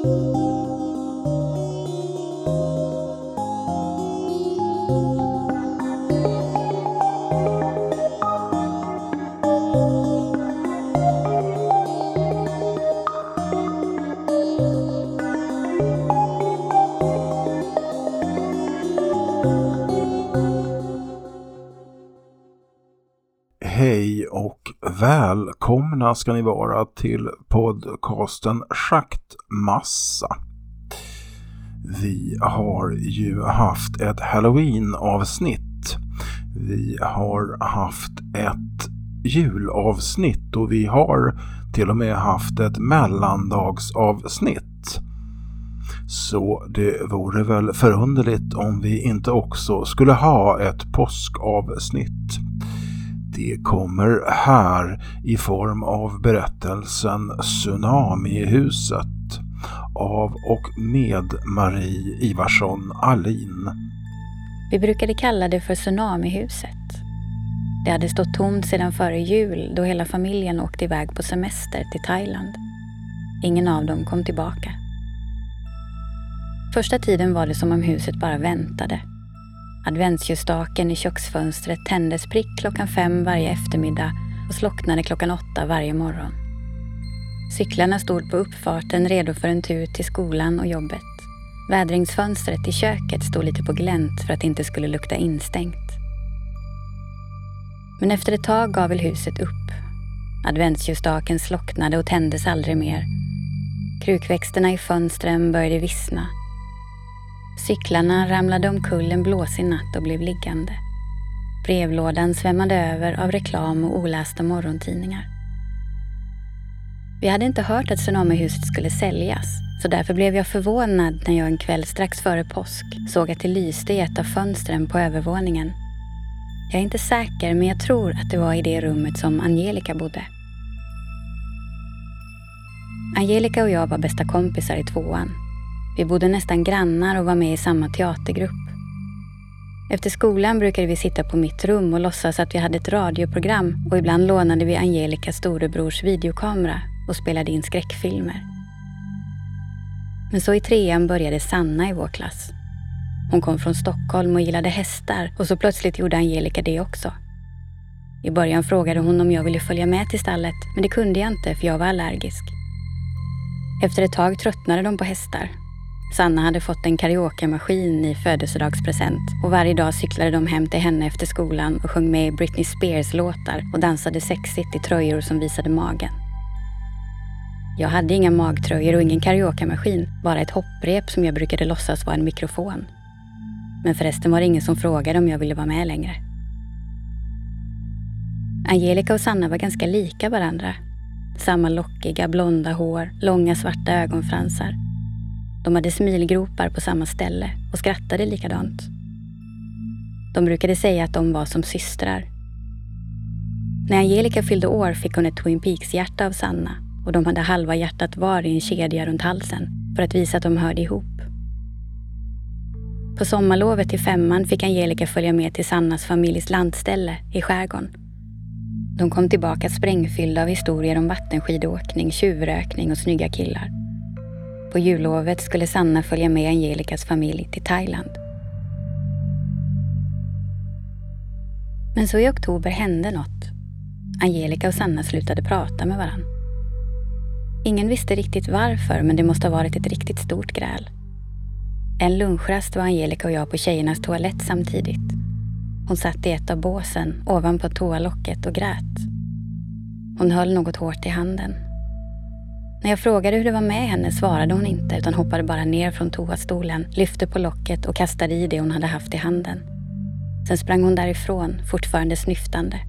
Hej och välkomna ska ni vara till podcasten Schaktmassa. Vi har ju haft ett Halloween-avsnitt. Vi har haft ett julavsnitt och vi har till och med haft ett mellandagsavsnitt. Så det vore väl förunderligt om vi inte också skulle ha ett påskavsnitt. Det kommer här i form av berättelsen Tsunamihuset av och med Marie Ivarsson Alin. Vi brukade kalla det för Tsunamihuset. Det hade stått tomt sedan före jul då hela familjen åkte iväg på semester till Thailand. Ingen av dem kom tillbaka. Första tiden var det som om huset bara väntade Adventsljusstaken i köksfönstret tändes prick klockan fem varje eftermiddag och slocknade klockan åtta varje morgon. Cyklarna stod på uppfarten redo för en tur till skolan och jobbet. Vädringsfönstret i köket stod lite på glänt för att det inte skulle lukta instängt. Men efter ett tag gav väl huset upp. Adventsljusstaken slocknade och tändes aldrig mer. Krukväxterna i fönstren började vissna Cyklarna ramlade omkull en blåsig natt och blev liggande. Brevlådan svämmade över av reklam och olästa morgontidningar. Vi hade inte hört att Tsunamihuset skulle säljas, så därför blev jag förvånad när jag en kväll strax före påsk såg att det lyste i ett av fönstren på övervåningen. Jag är inte säker, men jag tror att det var i det rummet som Angelica bodde. Angelica och jag var bästa kompisar i tvåan vi bodde nästan grannar och var med i samma teatergrupp. Efter skolan brukade vi sitta på mitt rum och låtsas att vi hade ett radioprogram och ibland lånade vi Angelicas storebrors videokamera och spelade in skräckfilmer. Men så i trean började Sanna i vår klass. Hon kom från Stockholm och gillade hästar och så plötsligt gjorde Angelica det också. I början frågade hon om jag ville följa med till stallet, men det kunde jag inte för jag var allergisk. Efter ett tag tröttnade de på hästar Sanna hade fått en karaokemaskin i födelsedagspresent och varje dag cyklade de hem till henne efter skolan och sjöng med i Britney Spears-låtar och dansade sexigt i tröjor som visade magen. Jag hade inga magtröjor och ingen karaokemaskin, bara ett hopprep som jag brukade låtsas vara en mikrofon. Men förresten var det ingen som frågade om jag ville vara med längre. Angelica och Sanna var ganska lika varandra. Samma lockiga blonda hår, långa svarta ögonfransar de hade smilgropar på samma ställe och skrattade likadant. De brukade säga att de var som systrar. När Angelica fyllde år fick hon ett Twin Peaks-hjärta av Sanna och de hade halva hjärtat var i en kedja runt halsen för att visa att de hörde ihop. På sommarlovet till femman fick Angelica följa med till Sannas familjs landställe i skärgården. De kom tillbaka sprängfyllda av historier om vattenskidåkning, tjuvrökning och snygga killar. På jullovet skulle Sanna följa med Angelicas familj till Thailand. Men så i oktober hände något. Angelica och Sanna slutade prata med varann. Ingen visste riktigt varför, men det måste ha varit ett riktigt stort gräl. En lunchrast var Angelica och jag på tjejernas toalett samtidigt. Hon satt i ett av båsen ovanpå toalocket och grät. Hon höll något hårt i handen när jag frågade hur det var med henne svarade hon inte utan hoppade bara ner från toastolen, lyfte på locket och kastade i det hon hade haft i handen. Sen sprang hon därifrån, fortfarande snyftande.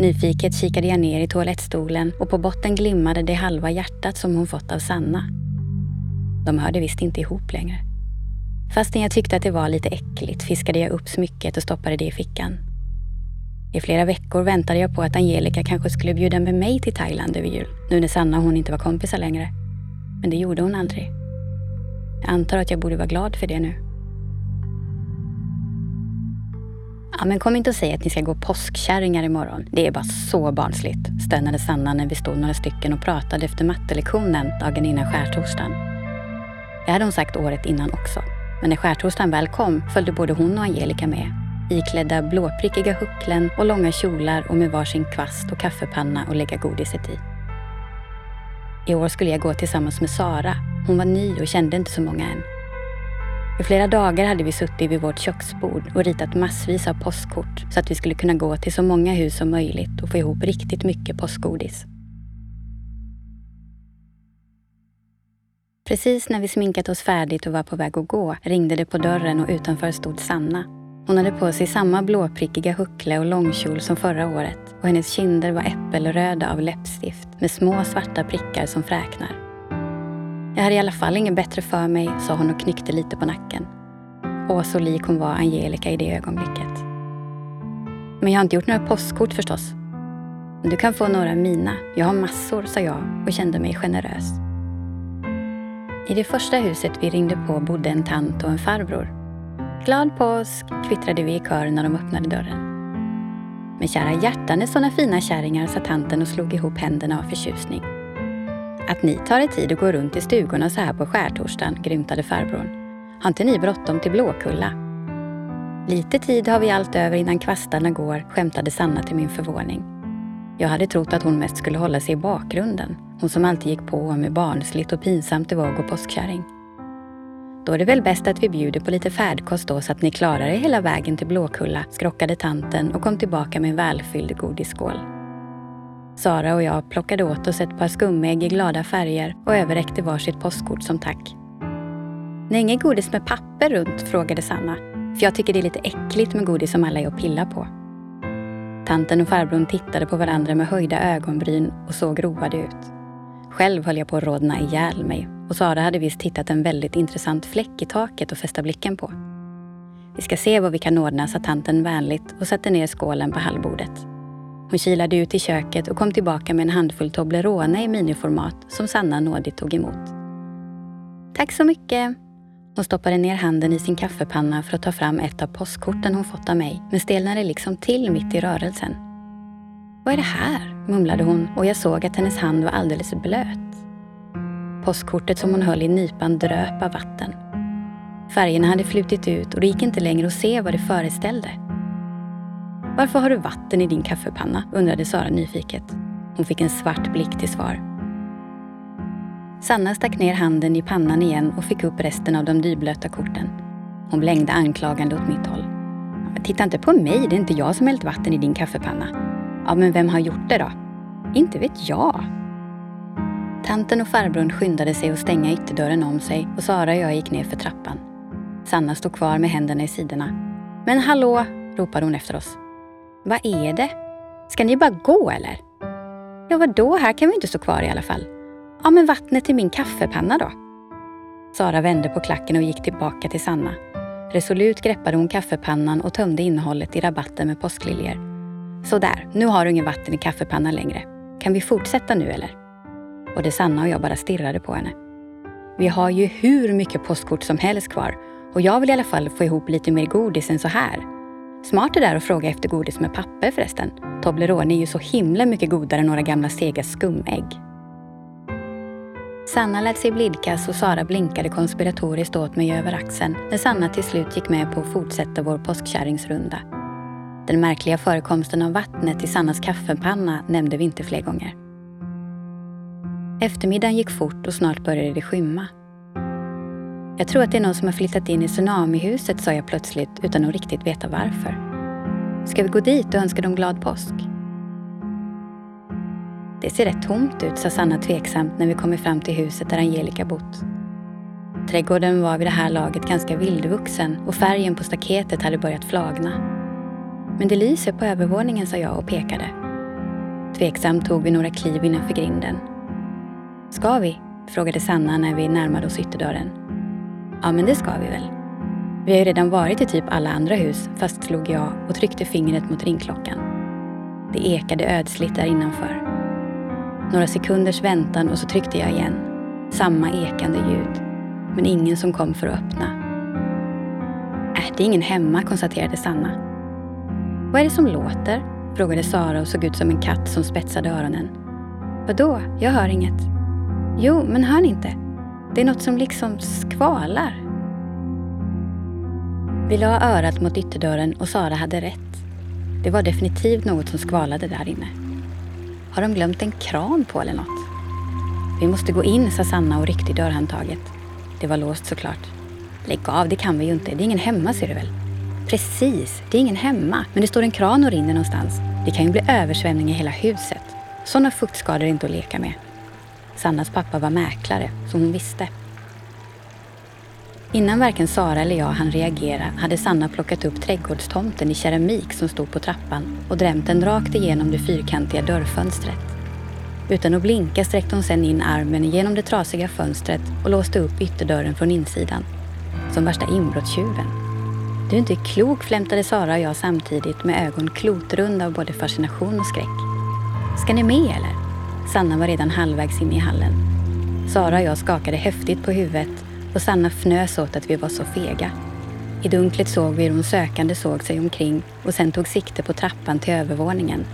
Nyfiket kikade jag ner i toalettstolen och på botten glimmade det halva hjärtat som hon fått av Sanna. De hörde visst inte ihop längre. Fastän jag tyckte att det var lite äckligt fiskade jag upp smycket och stoppade det i fickan. I flera veckor väntade jag på att Angelica kanske skulle bjuda med mig till Thailand över jul, nu när Sanna och hon inte var kompisar längre. Men det gjorde hon aldrig. Jag antar att jag borde vara glad för det nu. Ja, men kom inte och säg att ni ska gå påskkärringar imorgon. Det är bara så barnsligt, stönade Sanna när vi stod några stycken och pratade efter mattelektionen dagen innan skärtorsdagen. Det hade hon sagt året innan också. Men när skärtorsdagen väl kom följde både hon och Angelica med. Iklädda blåprickiga hucklen och långa kjolar och med varsin kvast och kaffepanna att lägga godiset i. I år skulle jag gå tillsammans med Sara. Hon var ny och kände inte så många än. I flera dagar hade vi suttit vid vårt köksbord och ritat massvis av påskkort så att vi skulle kunna gå till så många hus som möjligt och få ihop riktigt mycket påskgodis. Precis när vi sminkat oss färdigt och var på väg att gå ringde det på dörren och utanför stod Sanna. Hon hade på sig samma blåprickiga huckle och långkjol som förra året och hennes kinder var äppelröda av läppstift med små svarta prickar som fräknar. Jag hade i alla fall inget bättre för mig, sa hon och knyckte lite på nacken. Och så lik hon var Angelica i det ögonblicket. Men jag har inte gjort några postkort förstås. Du kan få några av mina. Jag har massor, sa jag och kände mig generös. I det första huset vi ringde på bodde en tant och en farbror. Glad påsk, kvittrade vi i kör när de öppnade dörren. Men kära hjärtan är såna fina kärringar, sa tanten och slog ihop händerna av förtjusning. Att ni tar er tid att gå runt i stugorna så här på skärtorsdagen, grymtade farbrorn. Har inte ni bråttom till Blåkulla? Lite tid har vi allt över innan kvastarna går, skämtade Sanna till min förvåning. Jag hade trott att hon mest skulle hålla sig i bakgrunden. Hon som alltid gick på om hur barnsligt och pinsamt det var att gå påskkärring. Då är det väl bäst att vi bjuder på lite färdkost då så att ni klarar er hela vägen till Blåkulla, skrockade tanten och kom tillbaka med en välfylld godisskål. Sara och jag plockade åt oss ett par skumägg i glada färger och överräckte varsitt postkort som tack. Ni har inget godis med papper runt? frågade Sanna. För jag tycker det är lite äckligt med godis som alla är och pillar på. Tanten och farbrorn tittade på varandra med höjda ögonbryn och såg roade ut. Själv höll jag på att rodna ihjäl mig och Sara hade visst hittat en väldigt intressant fläck i taket att fästa blicken på. Vi ska se vad vi kan ordna, sa tanten vänligt och satte ner skålen på hallbordet. Hon kilade ut i köket och kom tillbaka med en handfull Toblerone i miniformat som Sanna nådigt tog emot. Tack så mycket! Hon stoppade ner handen i sin kaffepanna för att ta fram ett av postkorten hon fått av mig, men stelnade liksom till mitt i rörelsen. Vad är det här? mumlade hon och jag såg att hennes hand var alldeles blöt. Postkortet som hon höll i nypan dröp av vatten. Färgerna hade flutit ut och det gick inte längre att se vad det föreställde. Varför har du vatten i din kaffepanna? undrade Sara nyfiket. Hon fick en svart blick till svar. Sanna stack ner handen i pannan igen och fick upp resten av de dyblöta korten. Hon blängde anklagande åt mitt håll. Titta inte på mig, det är inte jag som hällt vatten i din kaffepanna. Ja, men vem har gjort det då? Inte vet jag. Tanten och farbrorn skyndade sig att stänga ytterdörren om sig och Sara och jag gick ner för trappan. Sanna stod kvar med händerna i sidorna. Men hallå, ropade hon efter oss. Vad är det? Ska ni bara gå eller? Ja, vadå? Här kan vi inte stå kvar i alla fall. Ja, men vattnet till min kaffepanna då? Sara vände på klacken och gick tillbaka till Sanna. Resolut greppade hon kaffepannan och tömde innehållet i rabatten med påskliljor. Sådär, nu har du ingen vatten i kaffepannan längre. Kan vi fortsätta nu eller? Både Sanna och jag bara stirrade på henne. Vi har ju hur mycket postkort som helst kvar och jag vill i alla fall få ihop lite mer godis än så här. Smart det där att fråga efter godis med papper förresten. Toblerone är ju så himla mycket godare än några gamla sega skumägg. Sanna lät sig blidkas och Sara blinkade konspiratoriskt åt mig över axeln när Sanna till slut gick med på att fortsätta vår påskkärringsrunda. Den märkliga förekomsten av vattnet i Sannas kaffepanna nämnde vi inte fler gånger. Eftermiddagen gick fort och snart började det skymma. Jag tror att det är någon som har flyttat in i tsunamihuset, sa jag plötsligt utan att riktigt veta varför. Ska vi gå dit och önska dem glad påsk? Det ser rätt tomt ut, sa Sanna tveksamt när vi kommer fram till huset där Angelica bott. Trädgården var vid det här laget ganska vildvuxen och färgen på staketet hade börjat flagna. Men det lyser på övervåningen, sa jag och pekade. Tveksamt tog vi några kliv innanför grinden. Ska vi? frågade Sanna när vi närmade oss ytterdörren. Ja, men det ska vi väl. Vi har ju redan varit i typ alla andra hus, fastslog jag och tryckte fingret mot ringklockan. Det ekade ödsligt där innanför. Några sekunders väntan och så tryckte jag igen. Samma ekande ljud. Men ingen som kom för att öppna. Äh, det är ingen hemma, konstaterade Sanna. Vad är det som låter? frågade Sara och såg ut som en katt som spetsade öronen. Vadå? Jag hör inget. Jo, men hör ni inte? Det är något som liksom skvalar. Vi la örat mot ytterdörren och Sara hade rätt. Det var definitivt något som skvalade där inne. Har de glömt en kran på eller något? Vi måste gå in, sa Sanna och ryckte i dörrhandtaget. Det var låst såklart. Lägg av, det kan vi ju inte. Det är ingen hemma ser du väl? Precis, det är ingen hemma. Men det står en kran och rinner någonstans. Det kan ju bli översvämning i hela huset. Sådana fuktskador är inte att leka med. Sannas pappa var mäklare, så hon visste. Innan varken Sara eller jag hann reagera hade Sanna plockat upp trädgårdstomten i keramik som stod på trappan och drämt den rakt igenom det fyrkantiga dörrfönstret. Utan att blinka sträckte hon sedan in armen genom det trasiga fönstret och låste upp ytterdörren från insidan. Som värsta inbrottstjuven. Du är inte klok, flämtade Sara och jag samtidigt med ögon klotrunda av både fascination och skräck. Ska ni med eller? Sanna var redan halvvägs in i hallen. Sara och jag skakade häftigt på huvudet och Sanna fnös åt att vi var så fega. I dunklet såg vi hur hon sökande såg sig omkring och sen tog sikte på trappan till övervåningen.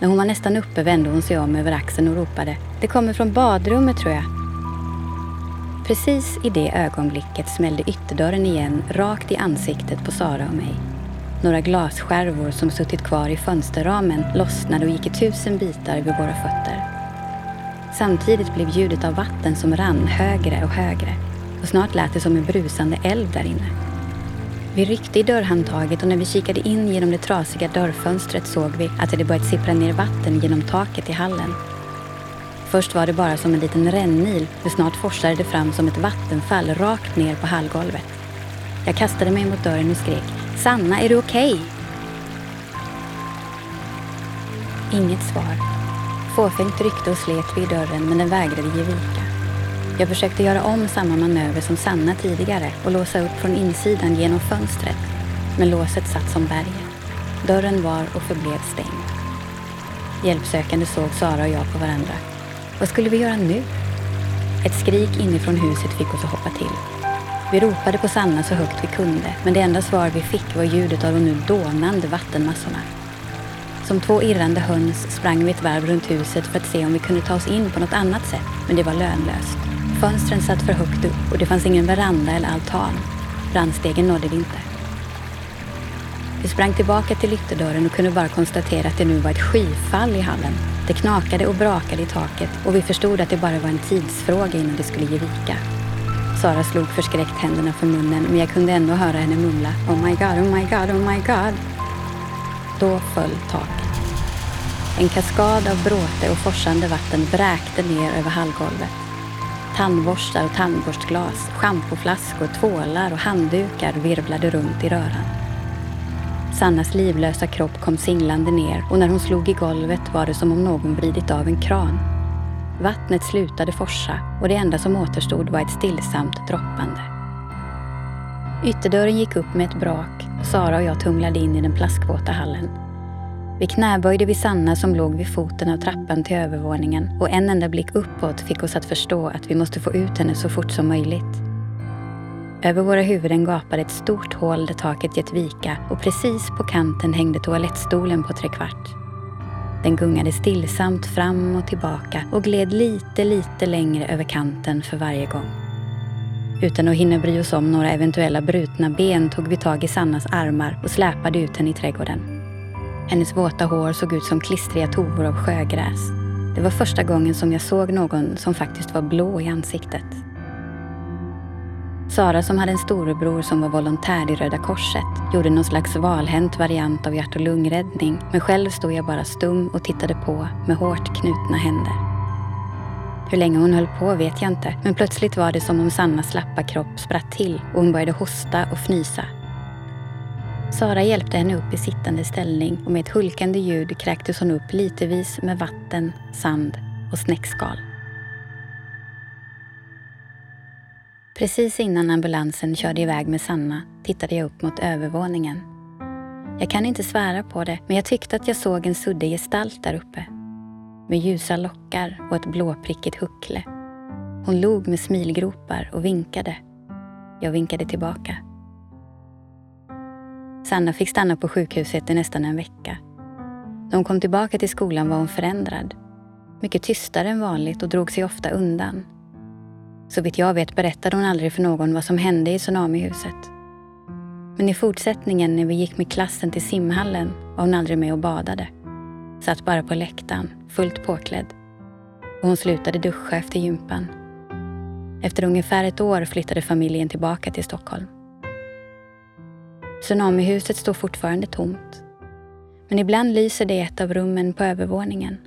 När hon var nästan uppe vände hon sig om över axeln och ropade Det kommer från badrummet tror jag. Precis i det ögonblicket smällde ytterdörren igen rakt i ansiktet på Sara och mig. Några glasskärvor som suttit kvar i fönsterramen lossnade och gick i tusen bitar vid våra fötter. Samtidigt blev ljudet av vatten som rann högre och högre och snart lät det som en brusande eld där inne. Vi ryckte i dörrhandtaget och när vi kikade in genom det trasiga dörrfönstret såg vi att det börjat sippra ner vatten genom taket i hallen. Först var det bara som en liten rännil, men snart forsade det fram som ett vattenfall rakt ner på hallgolvet. Jag kastade mig mot dörren och skrek Sanna, är du okej? Okay? Inget svar. Fåfängt ryckte och slet vi i dörren men den vägrade ge vika. Jag försökte göra om samma manöver som Sanna tidigare och låsa upp från insidan genom fönstret. Men låset satt som berget. Dörren var och förblev stängd. Hjälpsökande såg Sara och jag på varandra. Vad skulle vi göra nu? Ett skrik inifrån huset fick oss att hoppa till. Vi ropade på Sanna så högt vi kunde, men det enda svar vi fick var ljudet av de nu dånande vattenmassorna. Som två irrande höns sprang vi ett varv runt huset för att se om vi kunde ta oss in på något annat sätt, men det var lönlöst. Fönstren satt för högt upp och det fanns ingen veranda eller altan. Brandstegen nådde vi inte. Vi sprang tillbaka till ytterdörren och kunde bara konstatera att det nu var ett skyfall i hallen. Det knakade och brakade i taket och vi förstod att det bara var en tidsfråga innan det skulle ge vika. Sara slog förskräckt händerna för munnen men jag kunde ändå höra henne mumla Oh my god, oh my god, oh my god. Då föll taket. En kaskad av bråte och forsande vatten vräkte ner över hallgolvet. Tandborstar och tandborstglas, schampoflaskor, tvålar och handdukar virvlade runt i röran. Sannas livlösa kropp kom singlande ner och när hon slog i golvet var det som om någon vridit av en kran. Vattnet slutade forsa och det enda som återstod var ett stillsamt droppande. Ytterdörren gick upp med ett brak Sara och jag tumlade in i den plaskvåta hallen. Vi knäböjde vid Sanna som låg vid foten av trappan till övervåningen och en enda blick uppåt fick oss att förstå att vi måste få ut henne så fort som möjligt. Över våra huvuden gapade ett stort hål där taket gett vika och precis på kanten hängde toalettstolen på trekvart. Den gungade stillsamt fram och tillbaka och gled lite, lite längre över kanten för varje gång. Utan att hinna bry oss om några eventuella brutna ben tog vi tag i Sannas armar och släpade ut henne i trädgården. Hennes våta hår såg ut som klistriga tovor av sjögräs. Det var första gången som jag såg någon som faktiskt var blå i ansiktet. Sara som hade en storebror som var volontär i Röda Korset gjorde någon slags valhänt variant av hjärt och lungräddning men själv stod jag bara stum och tittade på med hårt knutna händer. Hur länge hon höll på vet jag inte men plötsligt var det som om Sannas slappa kropp spratt till och hon började hosta och fnysa Sara hjälpte henne upp i sittande ställning och med ett hulkande ljud kräktes hon upp litevis med vatten, sand och snäckskal. Precis innan ambulansen körde iväg med Sanna tittade jag upp mot övervåningen. Jag kan inte svära på det, men jag tyckte att jag såg en suddig gestalt där uppe. Med ljusa lockar och ett blåprickigt huckle. Hon log med smilgropar och vinkade. Jag vinkade tillbaka. Sanna fick stanna på sjukhuset i nästan en vecka. När hon kom tillbaka till skolan var hon förändrad. Mycket tystare än vanligt och drog sig ofta undan. Så vitt jag vet berättade hon aldrig för någon vad som hände i tsunamihuset. Men i fortsättningen när vi gick med klassen till simhallen var hon aldrig med och badade. Satt bara på läktaren, fullt påklädd. Och hon slutade duscha efter gympan. Efter ungefär ett år flyttade familjen tillbaka till Stockholm. Tsunamihuset står fortfarande tomt. Men ibland lyser det i ett av rummen på övervåningen.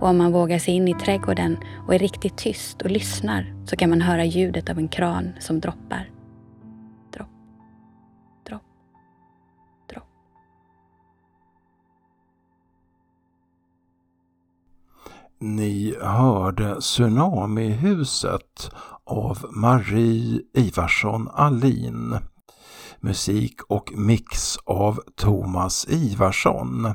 Och om man vågar sig in i trädgården och är riktigt tyst och lyssnar så kan man höra ljudet av en kran som droppar. Ni hörde Tsunamihuset av Marie Ivarsson Allin. Musik och mix av Thomas Ivarsson.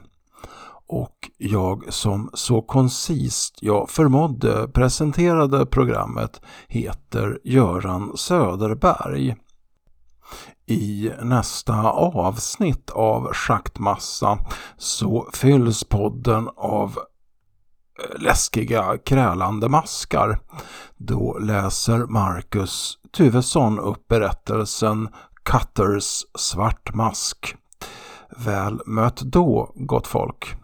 Och jag som så koncist jag förmådde presenterade programmet heter Göran Söderberg. I nästa avsnitt av Schaktmassa så fylls podden av läskiga krälande maskar. Då läser Marcus Tuvesson upp berättelsen Cutters svart mask. Väl mött då, gott folk.